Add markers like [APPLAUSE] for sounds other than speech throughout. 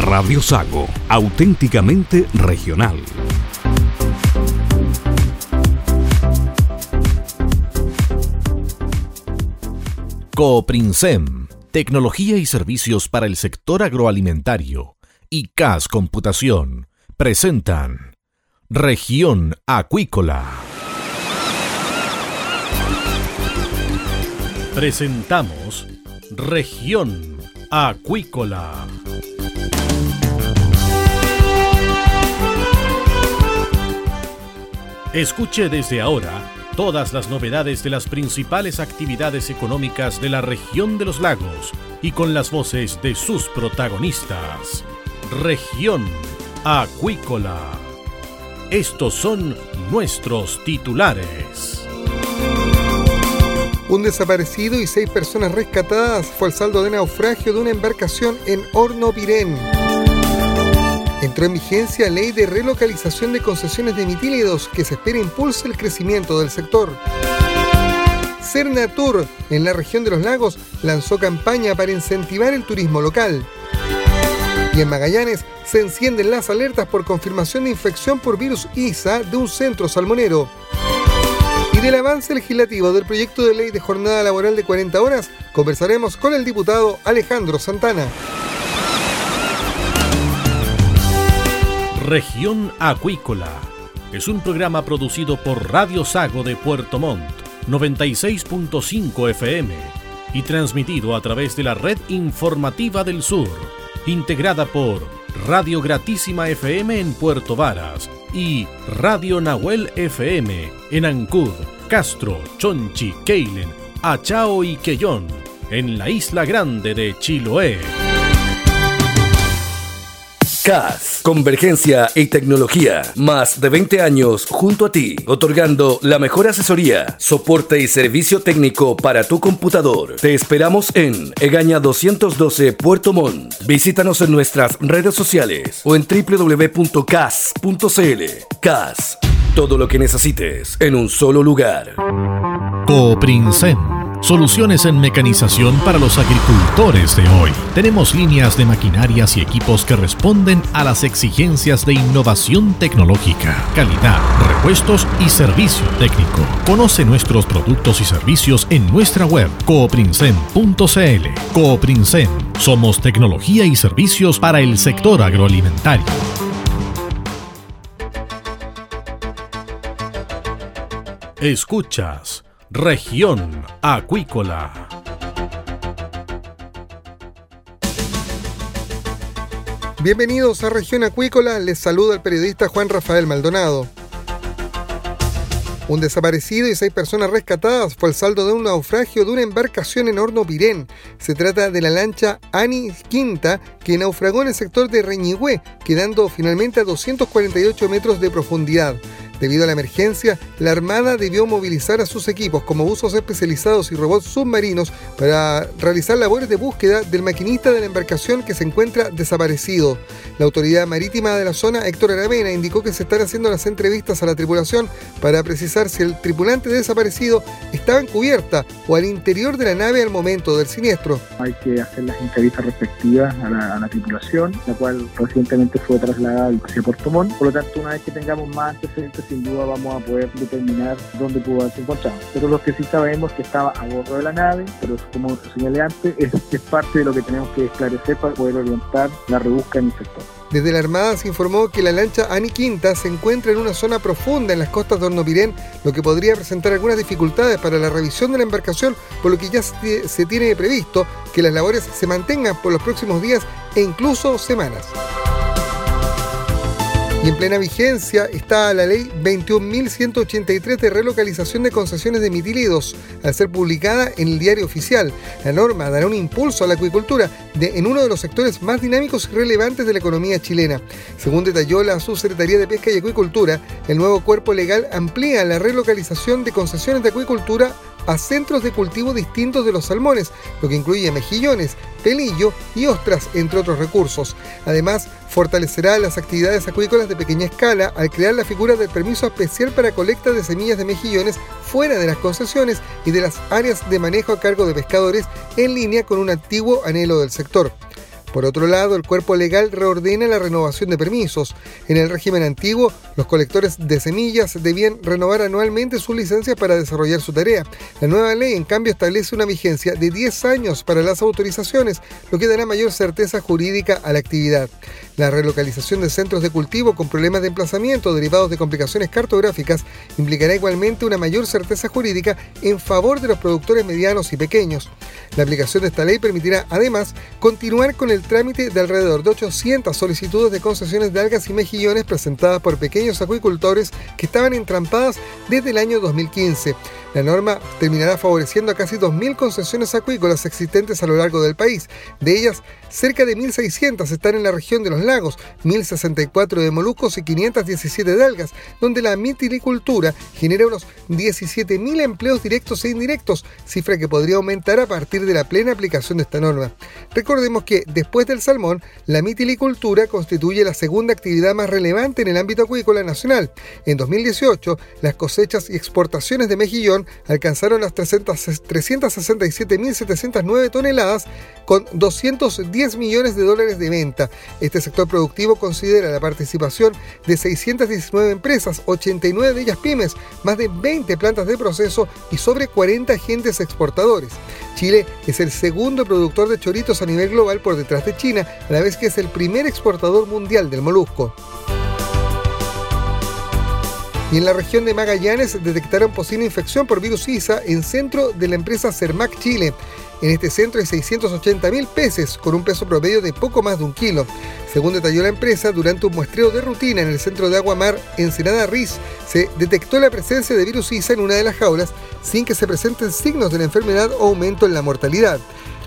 Radio Sago, auténticamente regional. Cooprinsem, tecnología y servicios para el sector agroalimentario, y CAS Computación, presentan Región Acuícola. Presentamos Región Acuícola. Escuche desde ahora todas las novedades de las principales actividades económicas de la región de los lagos y con las voces de sus protagonistas. Región Acuícola. Estos son nuestros titulares. Un desaparecido y seis personas rescatadas fue el saldo de naufragio de una embarcación en Horno Pirén. Entró en vigencia ley de relocalización de concesiones de mitílidos que se espera impulse el crecimiento del sector. Cernatur, en la región de los lagos, lanzó campaña para incentivar el turismo local. Y en Magallanes se encienden las alertas por confirmación de infección por virus ISA de un centro salmonero. Y del avance legislativo del proyecto de ley de jornada laboral de 40 horas, conversaremos con el diputado Alejandro Santana. Región Acuícola es un programa producido por Radio Sago de Puerto Montt, 96.5 FM, y transmitido a través de la red informativa del sur, integrada por Radio Gratísima FM en Puerto Varas y Radio Nahuel FM en Ancud, Castro, Chonchi, Keilen, Achao y Quellón, en la isla grande de Chiloé. CAS, Convergencia y Tecnología. Más de 20 años junto a ti, otorgando la mejor asesoría, soporte y servicio técnico para tu computador. Te esperamos en Egaña 212 Puerto Montt. Visítanos en nuestras redes sociales o en www.cas.cl. CAS, todo lo que necesites en un solo lugar. Coprinsem Soluciones en mecanización para los agricultores de hoy. Tenemos líneas de maquinarias y equipos que responden a las exigencias de innovación tecnológica, calidad, repuestos y servicio técnico. Conoce nuestros productos y servicios en nuestra web cooprinsem.cl. Cooprinsem. Somos tecnología y servicios para el sector agroalimentario. Escuchas Región Acuícola. Bienvenidos a Región Acuícola, les saluda el periodista Juan Rafael Maldonado. Un desaparecido y seis personas rescatadas fue el saldo de un naufragio de una embarcación en Horno Pirén. Se trata de la lancha Ani Quinta, que naufragó en el sector de Reñigüe, quedando finalmente a 248 metros de profundidad. Debido a la emergencia, la Armada debió movilizar a sus equipos como buzos especializados y robots submarinos para realizar labores de búsqueda del maquinista de la embarcación que se encuentra desaparecido. La autoridad marítima de la zona, Héctor Aravena, indicó que se están haciendo las entrevistas a la tripulación para precisar si el tripulante desaparecido estaba en cubierta o al interior de la nave al momento del siniestro. Hay que hacer las entrevistas respectivas a la, tripulación, la cual recientemente fue trasladada hacia Puerto Montt. Por lo tanto, una vez que tengamos más antecedentes, sin duda vamos a poder determinar dónde pudo haberse encontrado. Pero lo que sí sabemos que estaba a bordo de la nave, pero como señalé antes, es, es parte de lo que tenemos que esclarecer para poder orientar la rebusca en el sector. Desde la Armada se informó que la lancha Ani Quinta se encuentra en una zona profunda en las costas de Hornopirén, lo que podría presentar algunas dificultades para la revisión de la embarcación, por lo que ya se tiene previsto que las labores se mantengan por los próximos días e incluso semanas. Y en plena vigencia está la ley 21.183 de relocalización de concesiones de mitilidos, al ser publicada en el diario oficial. La norma dará un impulso a la acuicultura en uno de los sectores más dinámicos y relevantes de la economía chilena. Según detalló la Subsecretaría de Pesca y Acuicultura, el nuevo cuerpo legal amplía la relocalización de concesiones de acuicultura a centros de cultivo distintos de los salmones, lo que incluye mejillones, pelillo y ostras, entre otros recursos. Además, fortalecerá las actividades acuícolas de pequeña escala al crear la figura del permiso especial para colecta de semillas de mejillones fuera de las concesiones y de las áreas de manejo a cargo de pescadores en línea con un antiguo anhelo del sector. Por otro lado, el cuerpo legal reordena la renovación de permisos. En el régimen antiguo, los colectores de semillas debían renovar anualmente sus licencias para desarrollar su tarea. La nueva ley, en cambio, establece una vigencia de 10 años para las autorizaciones, lo que dará mayor certeza jurídica a la actividad. La relocalización de centros de cultivo con problemas de emplazamiento derivados de complicaciones cartográficas implicará igualmente una mayor certeza jurídica en favor de los productores medianos y pequeños. La aplicación de esta ley permitirá además continuar con el trámite de alrededor de 800 solicitudes de concesiones de algas y mejillones presentadas por pequeños acuicultores que estaban entrampadas desde el año 2015. La norma terminará favoreciendo a casi 2.000 concesiones acuícolas existentes a lo largo del país. De ellas, cerca de 1.600 están en la región de los lagos, 1.064 de moluscos y 517 de algas, donde la mitilicultura genera unos 17.000 empleos directos e indirectos, cifra que podría aumentar a partir de la plena aplicación de esta norma. Recordemos que después del salmón, la mitilicultura constituye la segunda actividad más relevante en el ámbito acuícola nacional. En 2018, las cosechas y exportaciones de mejillón alcanzaron las 367.709 toneladas con 210 millones de dólares de venta. Este sector productivo considera la participación de 619 empresas, 89 de ellas pymes, más de 20 plantas de proceso y sobre 40 agentes exportadores. Chile es el segundo productor de choritos a nivel global por detrás de China, a la vez que es el primer exportador mundial del molusco. Y en la región de Magallanes detectaron posible infección por virus ISA en centro de la empresa Cermac Chile. En este centro hay 680.000 peces, con un peso promedio de poco más de un kilo. Según detalló la empresa, durante un muestreo de rutina en el centro de agua mar Ensenada Riz, se detectó la presencia de virus ISA en una de las jaulas sin que se presenten signos de la enfermedad o aumento en la mortalidad.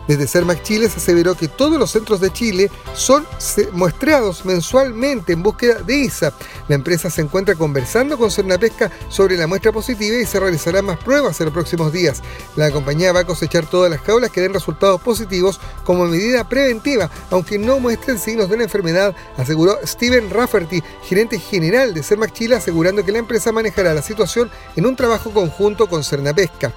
Desde Cermac Chile se aseveró que todos los centros de Chile son muestreados mensualmente en búsqueda de ISA. La empresa se encuentra conversando con Cernapesca sobre la muestra positiva y se realizarán más pruebas en los próximos días. La compañía va a cosechar todas las jaulas que den resultados positivos como medida preventiva, aunque no muestren signos de la enfermedad, aseguró Steven Rafferty, gerente general de Cermac Chile, asegurando que la empresa manejará la situación en un trabajo conjunto con Cernapesca.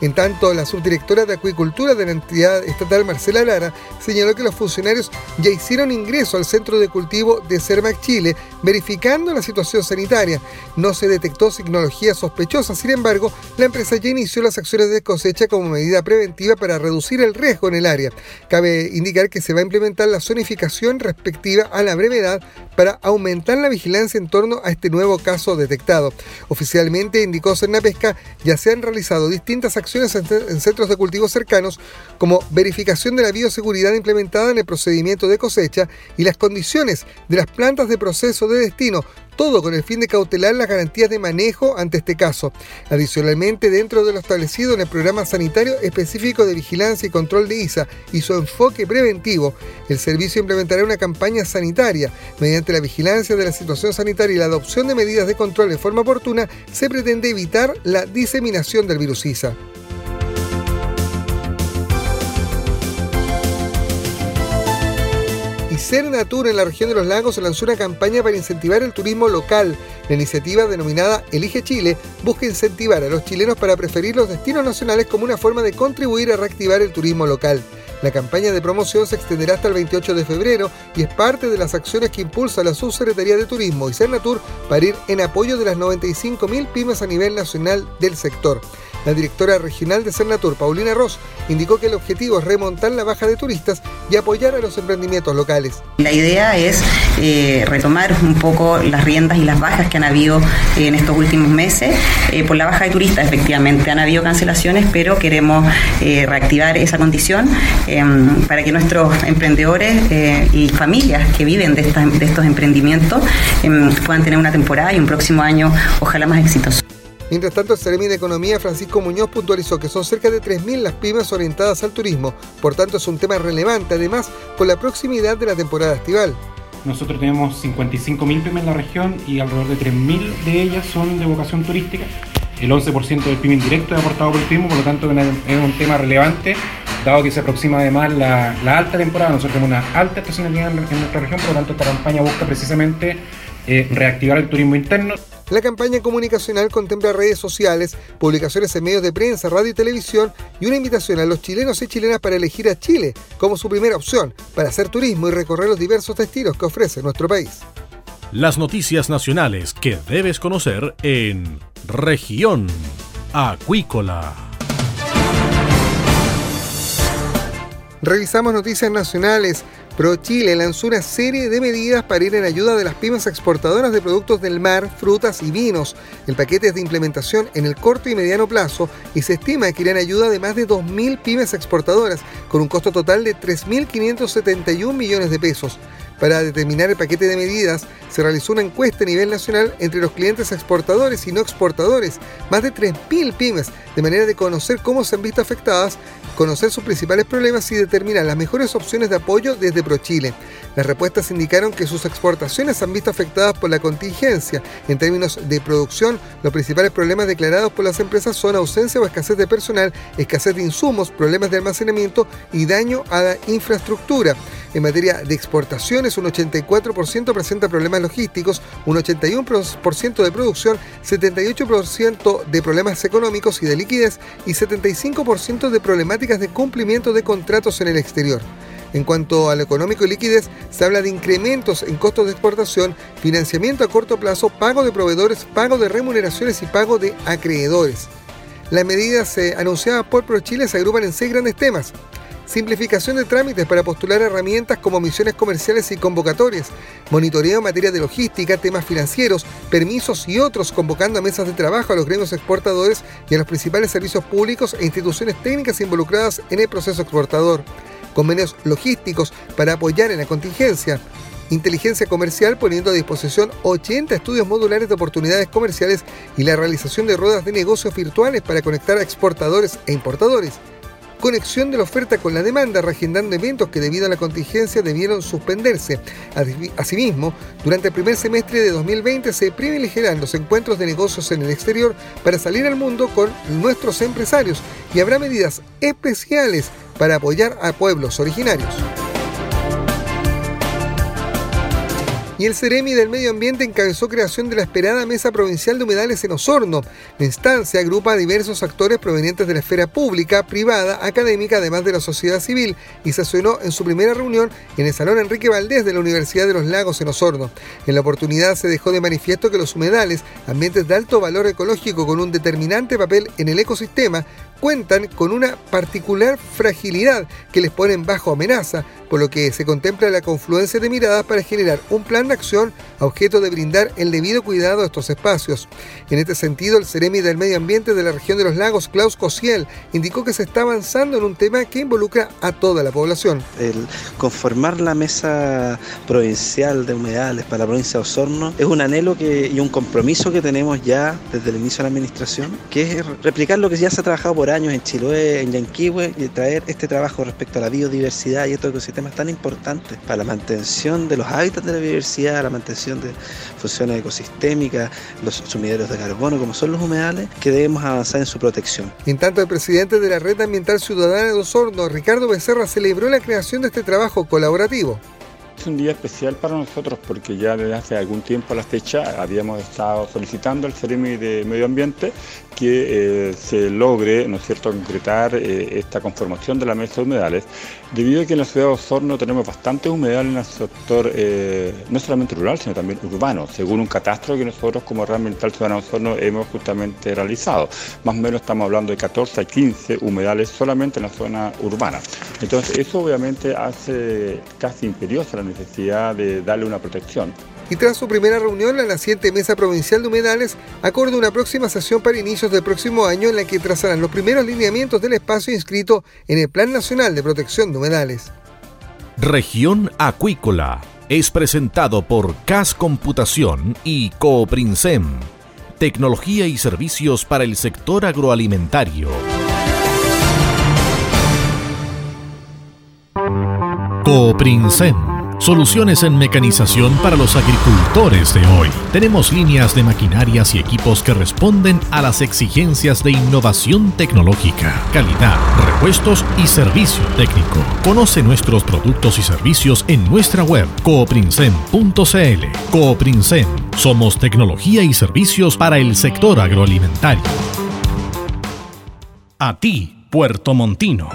En tanto, la subdirectora de Acuicultura de la entidad estatal, Marcela Lara, señaló que los funcionarios ya hicieron ingreso al centro de cultivo de Cermac Chile, verificando la situación sanitaria. No se detectó signología sospechosa, sin embargo, la empresa ya inició las acciones de cosecha como medida preventiva para reducir el riesgo en el área. Cabe indicar que se va a implementar la zonificación respectiva a la brevedad para aumentar la vigilancia en torno a este nuevo caso detectado. Oficialmente, indicó Cernapesca, ya se han realizado distintas acciones en centros de cultivo cercanos, como verificación de la bioseguridad implementada en el procedimiento de cosecha y las condiciones de las plantas de proceso de destino, todo con el fin de cautelar las garantías de manejo ante este caso. Adicionalmente, dentro de lo establecido en el programa sanitario específico de vigilancia y control de ISA y su enfoque preventivo, el servicio implementará una campaña sanitaria. Mediante la vigilancia de la situación sanitaria y la adopción de medidas de control de forma oportuna, se pretende evitar la diseminación del virus ISA. Cernatur en la región de los lagos lanzó una campaña para incentivar el turismo local. La iniciativa denominada Elige Chile busca incentivar a los chilenos para preferir los destinos nacionales como una forma de contribuir a reactivar el turismo local. La campaña de promoción se extenderá hasta el 28 de febrero y es parte de las acciones que impulsa la Subsecretaría de Turismo y Cernatur para ir en apoyo de las 95.000 pymes a nivel nacional del sector. La directora regional de Cernatur, Paulina Ross, indicó que el objetivo es remontar la baja de turistas y apoyar a los emprendimientos locales. La idea es eh, retomar un poco las riendas y las bajas que han habido eh, en estos últimos meses. Eh, por la baja de turistas, efectivamente, han habido cancelaciones, pero queremos reactivar esa condición em, para que nuestros emprendedores y familias que viven de, estos emprendimientos em, puedan tener una temporada y un próximo año ojalá más exitoso. Mientras tanto, el Ceremi de Economía Francisco Muñoz puntualizó que son cerca de 3.000 las pymes orientadas al turismo, por tanto es un tema relevante, además con la proximidad de la temporada estival. Nosotros tenemos 55.000 pymes en la región y alrededor de 3.000 de ellas son de vocación turística. El 11% del PIB indirecto es aportado por el turismo, por lo tanto es un tema relevante, dado que se aproxima además la, alta temporada. Nosotros tenemos una alta estacionalidad en, nuestra región, por lo tanto esta campaña busca precisamente eh, reactivar el turismo interno. La campaña comunicacional contempla redes sociales, publicaciones en medios de prensa, radio y televisión y una invitación a los chilenos y chilenas para elegir a Chile como su primera opción para hacer turismo y recorrer los diversos destinos que ofrece nuestro país. Las noticias nacionales que debes conocer en región acuícola. Revisamos noticias nacionales. ProChile lanzó una serie de medidas para ir en ayuda de las pymes exportadoras de productos del mar, frutas y vinos. El paquete es de implementación en el corto y mediano plazo y se estima que irá en ayuda de más de 2.000 pymes exportadoras, con un costo total de 3.571 millones de pesos. Para determinar el paquete de medidas, se realizó una encuesta a nivel nacional entre los clientes exportadores y no exportadores, más de 3.000 pymes, de manera de conocer cómo se han visto afectadas, conocer sus principales problemas y determinar las mejores opciones de apoyo desde ProChile. Las respuestas indicaron que sus exportaciones se han visto afectadas por la contingencia. En términos de producción, los principales problemas declarados por las empresas son ausencia o escasez de personal, escasez de insumos, problemas de almacenamiento y daño a la infraestructura. En materia de exportaciones, un 84% presenta problemas logísticos, un 81% de producción, 78% de problemas económicos y de liquidez y 75% de problemáticas de cumplimiento de contratos en el exterior. En cuanto a lo económico y liquidez, se habla de incrementos en costos de exportación, financiamiento a corto plazo, pago de proveedores, pago de remuneraciones y pago de acreedores. Las medidas anunciadas por ProChile se agrupan en seis grandes temas simplificación de trámites para postular herramientas como misiones comerciales y convocatorias, monitoreo en materia de logística, temas financieros, permisos y otros, convocando a mesas de trabajo a los gremios exportadores y a los principales servicios públicos e instituciones técnicas involucradas en el proceso exportador, convenios logísticos para apoyar en la contingencia, inteligencia comercial poniendo a disposición 80 estudios modulares de oportunidades comerciales y la realización de ruedas de negocios virtuales para conectar a exportadores e importadores conexión de la oferta con la demanda, reagendando eventos que debido a la contingencia debieron suspenderse. Asimismo, durante el primer semestre de 2020 se privilegiarán los encuentros de negocios en el exterior para salir al mundo con nuestros empresarios y habrá medidas especiales para apoyar a pueblos originarios. Y el Ceremi del Medio Ambiente encabezó creación de la esperada Mesa Provincial de Humedales en Osorno. La instancia agrupa a diversos actores provenientes de la esfera pública, privada, académica, además de la sociedad civil, y se asunó en su primera reunión en el Salón Enrique Valdés de la Universidad de los Lagos en Osorno. En la oportunidad se dejó de manifiesto que los humedales, ambientes de alto valor ecológico con un determinante papel en el ecosistema, cuentan con una particular fragilidad que les pone bajo amenaza, por lo que se contempla la confluencia de miradas para generar un plan de acción a objeto de brindar el debido cuidado a estos espacios. En este sentido, el Ceremi del Medio Ambiente de la región de los lagos, Klaus Cosiel, indicó que se está avanzando en un tema que involucra a toda la población. El conformar la mesa provincial de humedales para la provincia de Osorno es un anhelo que, y un compromiso que tenemos ya desde el inicio de la administración, que es replicar lo que ya se ha trabajado por años en Chiloé, en Yanquihue, y traer este trabajo respecto a la biodiversidad y estos ecosistemas tan importantes para la mantención de los hábitats de la biodiversidad, la mantención de funciones ecosistémicas, los sumideros de carbono, como son los humedales, que debemos avanzar en su protección. En tanto, el presidente de la Red Ambiental Ciudadana de Osorno, Ricardo Becerra, celebró la creación de este trabajo colaborativo. Es un día especial para nosotros porque ya desde hace algún tiempo a la fecha habíamos estado solicitando al CEREMI de Medio Ambiente que eh, se logre, ¿no es cierto?, concretar eh, esta conformación de la mesa de humedales, debido a que en la ciudad de Osorno tenemos bastantes humedales en el sector eh, no solamente rural, sino también urbano, según un catastro que nosotros como Red Ambiental Ciudadana Osorno hemos justamente realizado. Más o menos estamos hablando de 14 a 15 humedales solamente en la zona urbana. Entonces eso obviamente hace casi imperiosa la necesidad de darle una protección y tras su primera reunión, la naciente Mesa Provincial de Humedales acordó una próxima sesión para inicios del próximo año en la que trazarán los primeros lineamientos del espacio inscrito en el Plan Nacional de Protección de Humedales. Región Acuícola es presentado por CAS Computación y Cooprinsem, tecnología y servicios para el sector agroalimentario. Cooprinsem Soluciones en mecanización para los agricultores de hoy. Tenemos líneas de maquinarias y equipos que responden a las exigencias de innovación tecnológica, calidad, repuestos y servicio técnico. Conoce nuestros productos y servicios en nuestra web cooprinsem.cl. Cooprinsem Somos tecnología y servicios para el sector agroalimentario. A ti, Puerto Montino.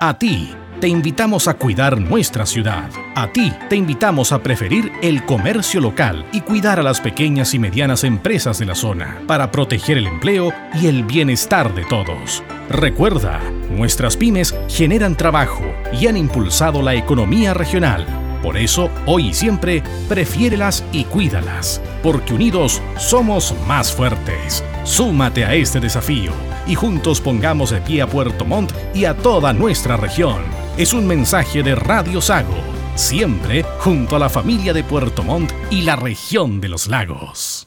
A ti te invitamos a cuidar nuestra ciudad. A ti te invitamos a preferir el comercio local y cuidar a las pequeñas y medianas empresas de la zona para proteger el empleo y el bienestar de todos. Recuerda, nuestras pymes generan trabajo y han impulsado la economía regional. Por eso, hoy y siempre, prefiérelas y cuídalas, porque unidos somos más fuertes. Súmate a este desafío y juntos pongamos de pie a Puerto Montt y a toda nuestra región es un mensaje de Radio Sago, siempre junto a la familia de Puerto Montt y la región de los lagos.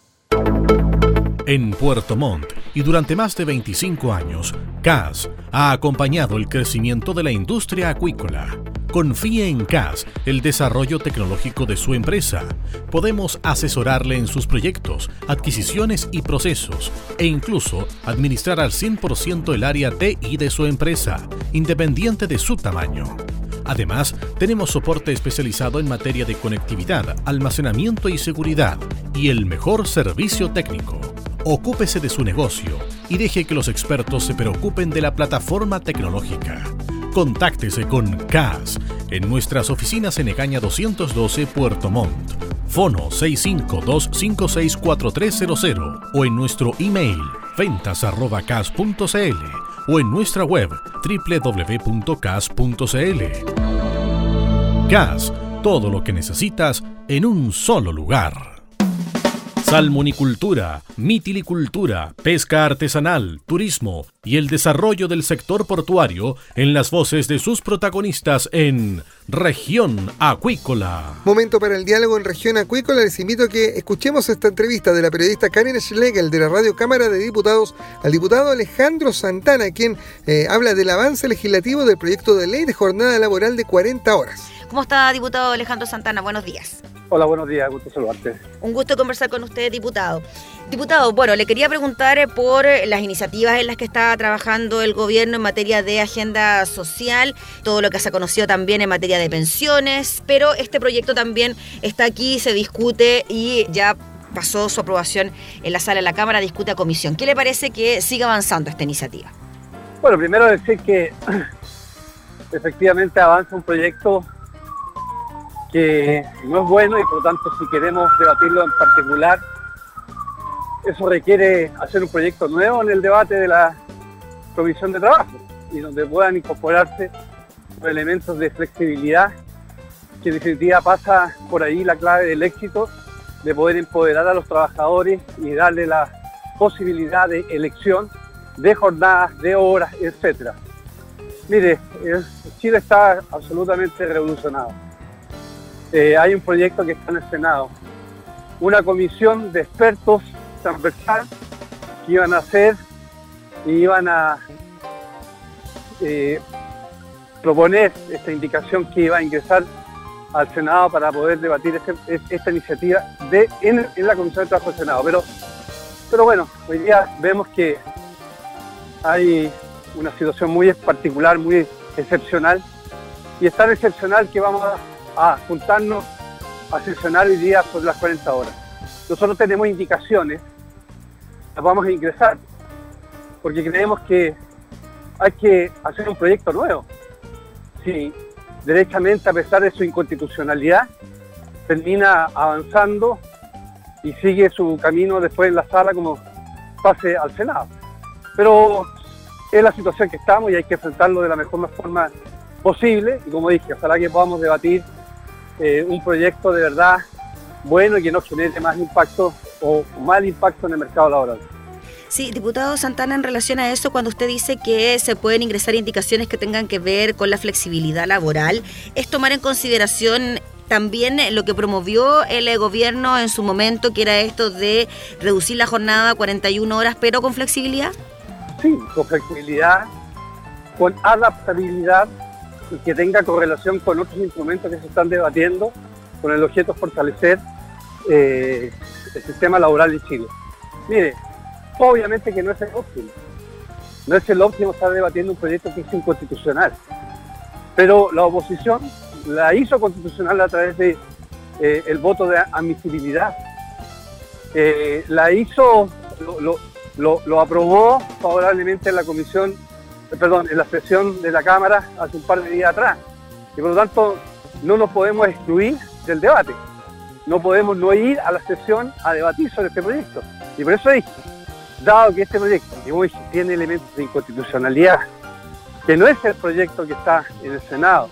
En Puerto Montt y durante más de 25 años, CAS ha acompañado el crecimiento de la industria acuícola. Confíe en CAS el desarrollo tecnológico de su empresa. Podemos asesorarle en sus proyectos, adquisiciones y procesos e incluso administrar al 100% el área TI de su empresa, independiente de su tamaño. Además, tenemos soporte especializado en materia de conectividad, almacenamiento y seguridad y el mejor servicio técnico. Ocúpese de su negocio y deje que los expertos se preocupen de la plataforma tecnológica. Contáctese con CAS en nuestras oficinas en Egaña 212 Puerto Montt. Fono 652564300 o en nuestro email ventas.cas.cl o en nuestra web www.cas.cl. CAS, todo lo que necesitas en un solo lugar. Salmonicultura, mitilicultura, pesca artesanal, turismo y el desarrollo del sector portuario en las voces de sus protagonistas en Región Acuícola. Momento para el diálogo en Región Acuícola. Les invito a que escuchemos esta entrevista de la periodista Karen Schlegel de la Radio Cámara de Diputados al diputado Alejandro Santana, quien eh, habla del avance legislativo del proyecto de ley de jornada laboral de 40 horas. ¿Cómo está, diputado Alejandro Santana? Buenos días. Hola, buenos días, gusto saludarte. Un gusto conversar con usted, diputado. Diputado, bueno, le quería preguntar por las iniciativas en las que está trabajando el gobierno en materia de agenda social, todo lo que se ha conocido también en materia de pensiones, pero este proyecto también está aquí, se discute y ya pasó su aprobación en la sala de la Cámara, discute a comisión. ¿Qué le parece que siga avanzando esta iniciativa? Bueno, primero decir que [CLEARS THROAT] efectivamente avanza un proyecto que no es bueno y por lo tanto si queremos debatirlo en particular, eso requiere hacer un proyecto nuevo en el debate de la provisión de trabajo y donde puedan incorporarse elementos de flexibilidad que en definitiva pasa por ahí la clave del éxito de poder empoderar a los trabajadores y darle la posibilidad de elección de jornadas, de horas, etcétera. Mire, Chile está absolutamente revolucionado eh, hay un proyecto que está en el Senado, una comisión de expertos transversal que iban a hacer y iban a eh, proponer esta indicación que iba a ingresar al Senado para poder debatir este, esta iniciativa de, en, la Comisión de Trabajo del Senado. Pero, pero bueno, hoy día vemos que hay una situación muy particular, muy excepcional, y es tan excepcional que vamos a a juntarnos a sesionar hoy día por las 40 horas. Nosotros tenemos indicaciones, las vamos a ingresar, porque creemos que hay que hacer un proyecto nuevo. Si derechamente, a pesar de su inconstitucionalidad, termina avanzando y sigue su camino después en la sala como pase al Senado. Pero es la situación que estamos y hay que enfrentarlo de la mejor forma posible y como dije, ojalá que podamos debatir eh, un proyecto de verdad bueno y que no genere más impacto o mal impacto en el mercado laboral. Sí, diputado Santana, en relación a eso, cuando usted dice que se pueden ingresar indicaciones que tengan que ver con la flexibilidad laboral, ¿es tomar en consideración también lo que promovió el gobierno en su momento, que era esto de reducir la jornada a 41 horas, pero con flexibilidad? Sí, con flexibilidad, con adaptabilidad y que tenga correlación con otros instrumentos que se están debatiendo con el objeto de fortalecer eh, el sistema laboral de Chile. Mire, obviamente que no es el óptimo. No es el óptimo estar debatiendo un proyecto que es inconstitucional. Pero la oposición la hizo constitucional a través de eh, voto de admisibilidad. eh, la hizo, lo, aprobó favorablemente en la comisión, eh, perdón, en la sesión de la Cámara hace un par de días atrás. Y por lo tanto, no nos podemos excluir del debate. No podemos no ir a la sesión a debatir sobre este proyecto. Y por eso dije, dado que este proyecto, tiene elementos de inconstitucionalidad, que no es el proyecto que está en el Senado,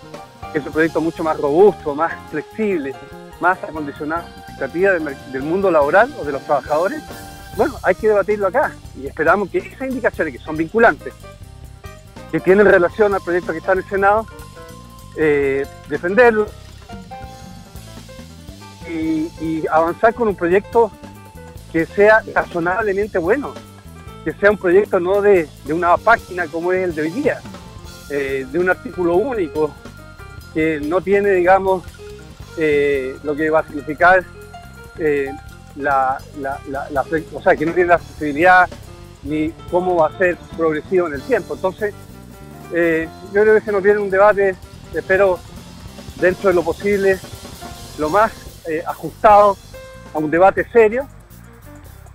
que es un proyecto mucho más robusto, más flexible, más acondicionado expectativa del, mundo laboral o de los trabajadores, bueno, hay que debatirlo acá y esperamos que esas indicaciones que son vinculantes, que tienen relación al proyecto que está en el Senado, eh, defenderlo y, avanzar con un proyecto que sea razonablemente bueno, que sea un proyecto no de, una página como es el de hoy día, eh, de un artículo único, que no tiene, digamos, eh, lo que va a significar eh, la, o sea, que no tiene la accesibilidad ni cómo va a ser progresivo en el tiempo. Entonces, yo creo que se nos viene un debate, espero, dentro de lo posible, lo más ajustado a un debate serio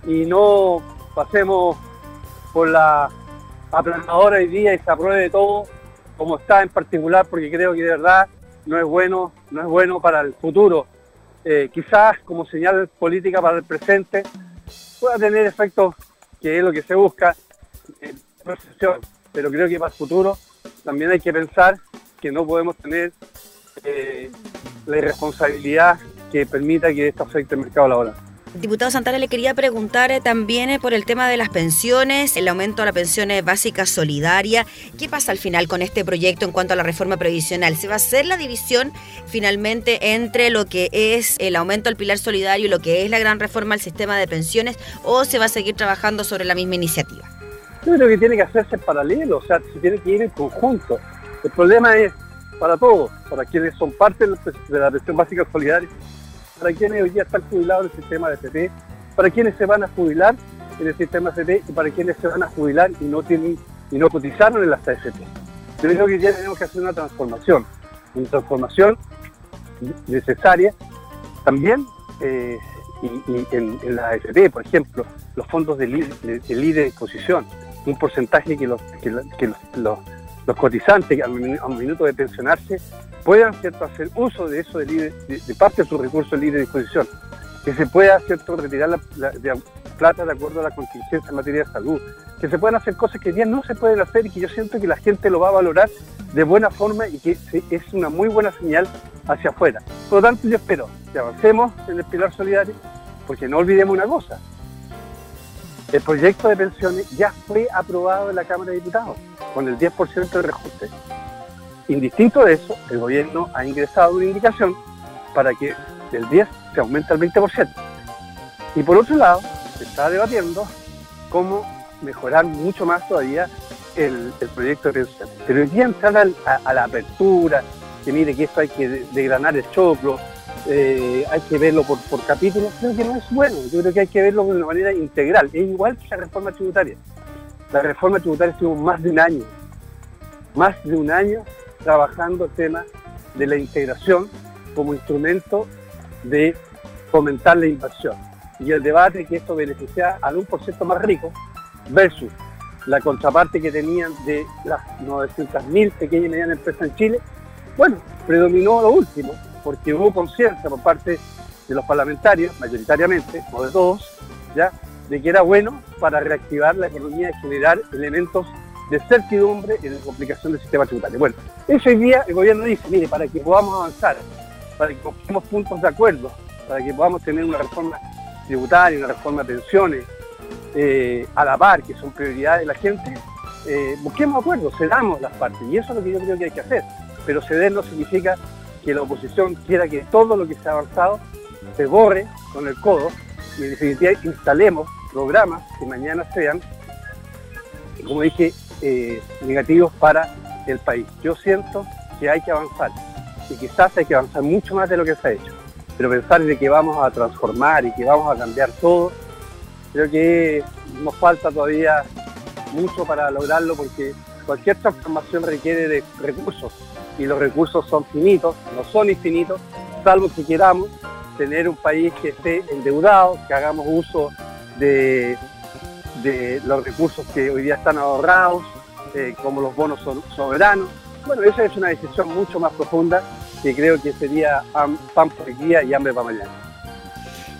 y no pasemos por la aplanadora hoy día y se apruebe todo como está en particular, porque creo que de verdad no es bueno, no es bueno para el futuro. Eh, quizás como señal política para el presente pueda tener efectos que es lo que se busca en percepción, pero creo que para el futuro también hay que pensar que no podemos tener eh, la irresponsabilidad que permita que esto afecte el mercado laboral. Diputado Santana, le quería preguntar eh, también eh, por el tema de las pensiones, el aumento de la pensión básica solidaria. ¿Qué pasa al final con este proyecto en cuanto a la reforma previsional? ¿Se va a hacer la división finalmente entre lo que es el aumento del pilar solidario y lo que es la gran reforma al sistema de pensiones o se va a seguir trabajando sobre la misma iniciativa? Yo creo que tiene que hacerse en paralelo, o sea, se tiene que ir en conjunto. El problema es para todos, para quienes son parte de la pensión básica solidaria para quienes hoy día están jubilados en el sistema de FP, para quienes se van a jubilar en el sistema FP y para quienes se van a jubilar y no tienen y no cotizaron en las AFP. Yo creo que ya tenemos que hacer una transformación, una transformación necesaria también eh, y, en, la AFP, por ejemplo, los fondos de líder de exposición, un porcentaje que los, que, los, los, cotizantes al, minuto de pensionarse puedan ¿cierto? hacer uso de eso de, parte de sus recursos de libre disposición, que se pueda ¿cierto? retirar la, plata de acuerdo a la contingencia en materia de salud, que se puedan hacer cosas que ya no se pueden hacer y que yo siento que la gente lo va a valorar de buena forma y que es una muy buena señal hacia afuera. Por lo tanto, yo espero que avancemos en el pilar solidario, porque no olvidemos una cosa, el proyecto de pensiones ya fue aprobado en la Cámara de Diputados con el 10% de reajuste. Indistinto de eso, el gobierno ha ingresado una indicación para que del 10 se aumente al 20%. Y por otro lado, se está debatiendo cómo mejorar mucho más todavía el, proyecto de pensiones. Pero hoy día entrar a, la apertura, que mire que esto hay que degranar el choclo, eh, hay que verlo por, por capítulos, creo que no es bueno. Yo creo que hay que verlo de una manera integral. Es igual que la reforma tributaria. La reforma tributaria estuvo más de un año, más de un año trabajando el tema de la integración como instrumento de fomentar la inversión. Y el debate que esto beneficia al 1% más rico versus la contraparte que tenían de las 900.000 pequeñas y medianas empresas en Chile, bueno, predominó lo último, porque hubo conciencia por parte de los parlamentarios, mayoritariamente, o de todos, ya, de que era bueno para reactivar la economía y generar elementos de certidumbre y de complicación del sistema tributario. Bueno, ese día el gobierno dice, mire, para que podamos avanzar, para que busquemos puntos de acuerdo, para que podamos tener una reforma tributaria, una reforma de pensiones eh, a la par, que son prioridades de la gente, eh, busquemos acuerdos, cedamos las partes. Y eso es lo que yo creo que hay que hacer. Pero ceder no significa que la oposición quiera que todo lo que se ha avanzado se borre con el codo y en definitiva instalemos programas que mañana sean, como dije, eh, negativos para el país. Yo siento que hay que avanzar y quizás hay que avanzar mucho más de lo que se ha hecho, pero pensar de que vamos a transformar y que vamos a cambiar todo, creo que nos falta todavía mucho para lograrlo porque cualquier transformación requiere de recursos y los recursos son finitos, no son infinitos, salvo que queramos tener un país que esté endeudado, que hagamos uso de, de los recursos que hoy día están ahorrados, eh, como los bonos soberanos. Bueno, esa es una decisión mucho más profunda que creo que sería pan por día y hambre para mañana.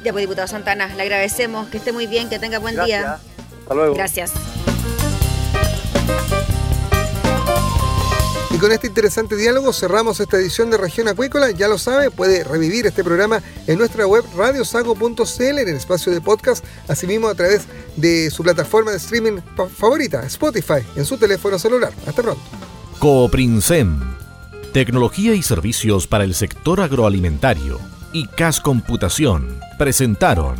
Ya pues, diputado Santana, le agradecemos, que esté muy bien, que tenga buen día. Hasta luego. Gracias. Y con este interesante diálogo cerramos esta edición de Región Acuícola. Ya lo sabe, puede revivir este programa en nuestra web radiosago.cl en el espacio de podcast, asimismo a través de su plataforma de streaming favorita, Spotify, en su teléfono celular. Hasta pronto. Cooprinsem, tecnología y servicios para el sector agroalimentario y CAS Computación presentaron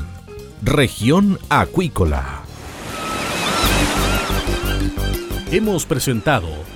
Región Acuícola. Hemos presentado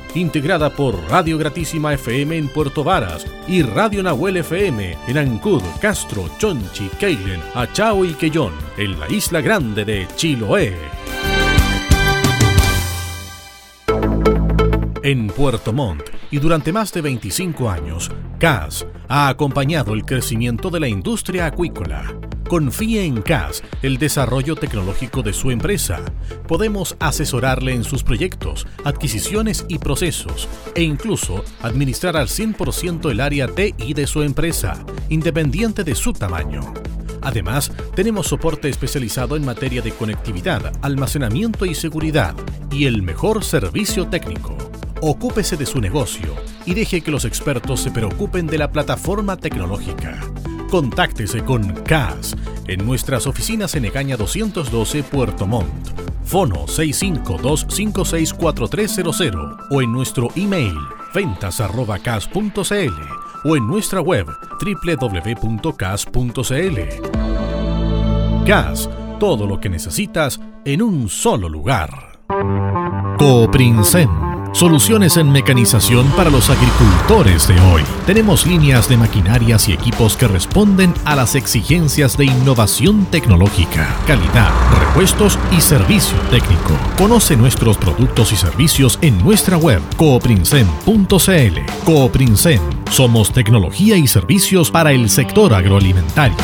integrada por Radio Gratísima FM en Puerto Varas y Radio Nahuel FM en Ancud, Castro, Chonchi, Keilen, Achao y Quellón, en la isla grande de Chiloé. En Puerto Montt y durante más de 25 años, CAS ha acompañado el crecimiento de la industria acuícola Confíe en CAS, el desarrollo tecnológico de su empresa. Podemos asesorarle en sus proyectos, adquisiciones y procesos, e incluso administrar al 100% el área TI de su empresa, independiente de su tamaño. Además, tenemos soporte especializado en materia de conectividad, almacenamiento y seguridad, y el mejor servicio técnico. Ocúpese de su negocio y deje que los expertos se preocupen de la plataforma tecnológica. Contáctese con CAS en nuestras oficinas en Egaña 212 Puerto Montt. Fono 652564300 o en nuestro email ventas.cas.cl o en nuestra web www.cas.cl. CAS, todo lo que necesitas en un solo lugar. Cooprinsem Soluciones en mecanización para los agricultores de hoy. Tenemos líneas de maquinarias y equipos que responden a las exigencias de innovación tecnológica, calidad, repuestos y servicio técnico. Conoce nuestros productos y servicios en nuestra web cooprinsem.cl. Cooprinsem. Somos tecnología y servicios para el sector agroalimentario.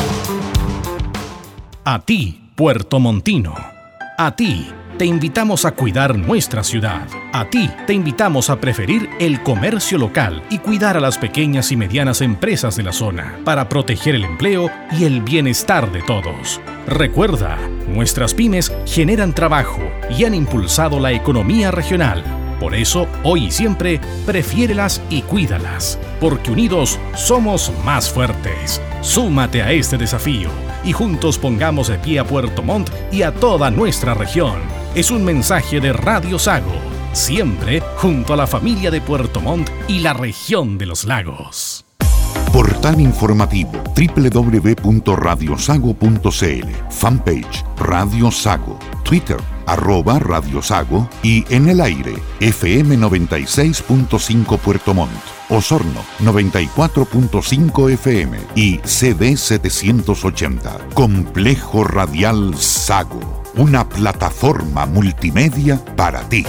A ti, Puerto Montino. A ti te invitamos a cuidar nuestra ciudad. A ti te invitamos a preferir el comercio local y cuidar a las pequeñas y medianas empresas de la zona para proteger el empleo y el bienestar de todos. Recuerda, nuestras pymes generan trabajo y han impulsado la economía regional. Por eso, hoy y siempre, prefiérelas y cuídalas, porque unidos somos más fuertes. Súmate a este desafío y juntos pongamos de pie a Puerto Montt y a toda nuestra región es un mensaje de Radio Sago, siempre junto a la familia de Puerto Montt y la región de los lagos. Portal informativo www.radiosago.cl Fanpage Radio Sago Twitter arroba Radio Sago y en el aire FM 96.5 Puerto Montt Osorno 94.5 FM y CD 780 Complejo Radial Sago una plataforma multimedia para ti.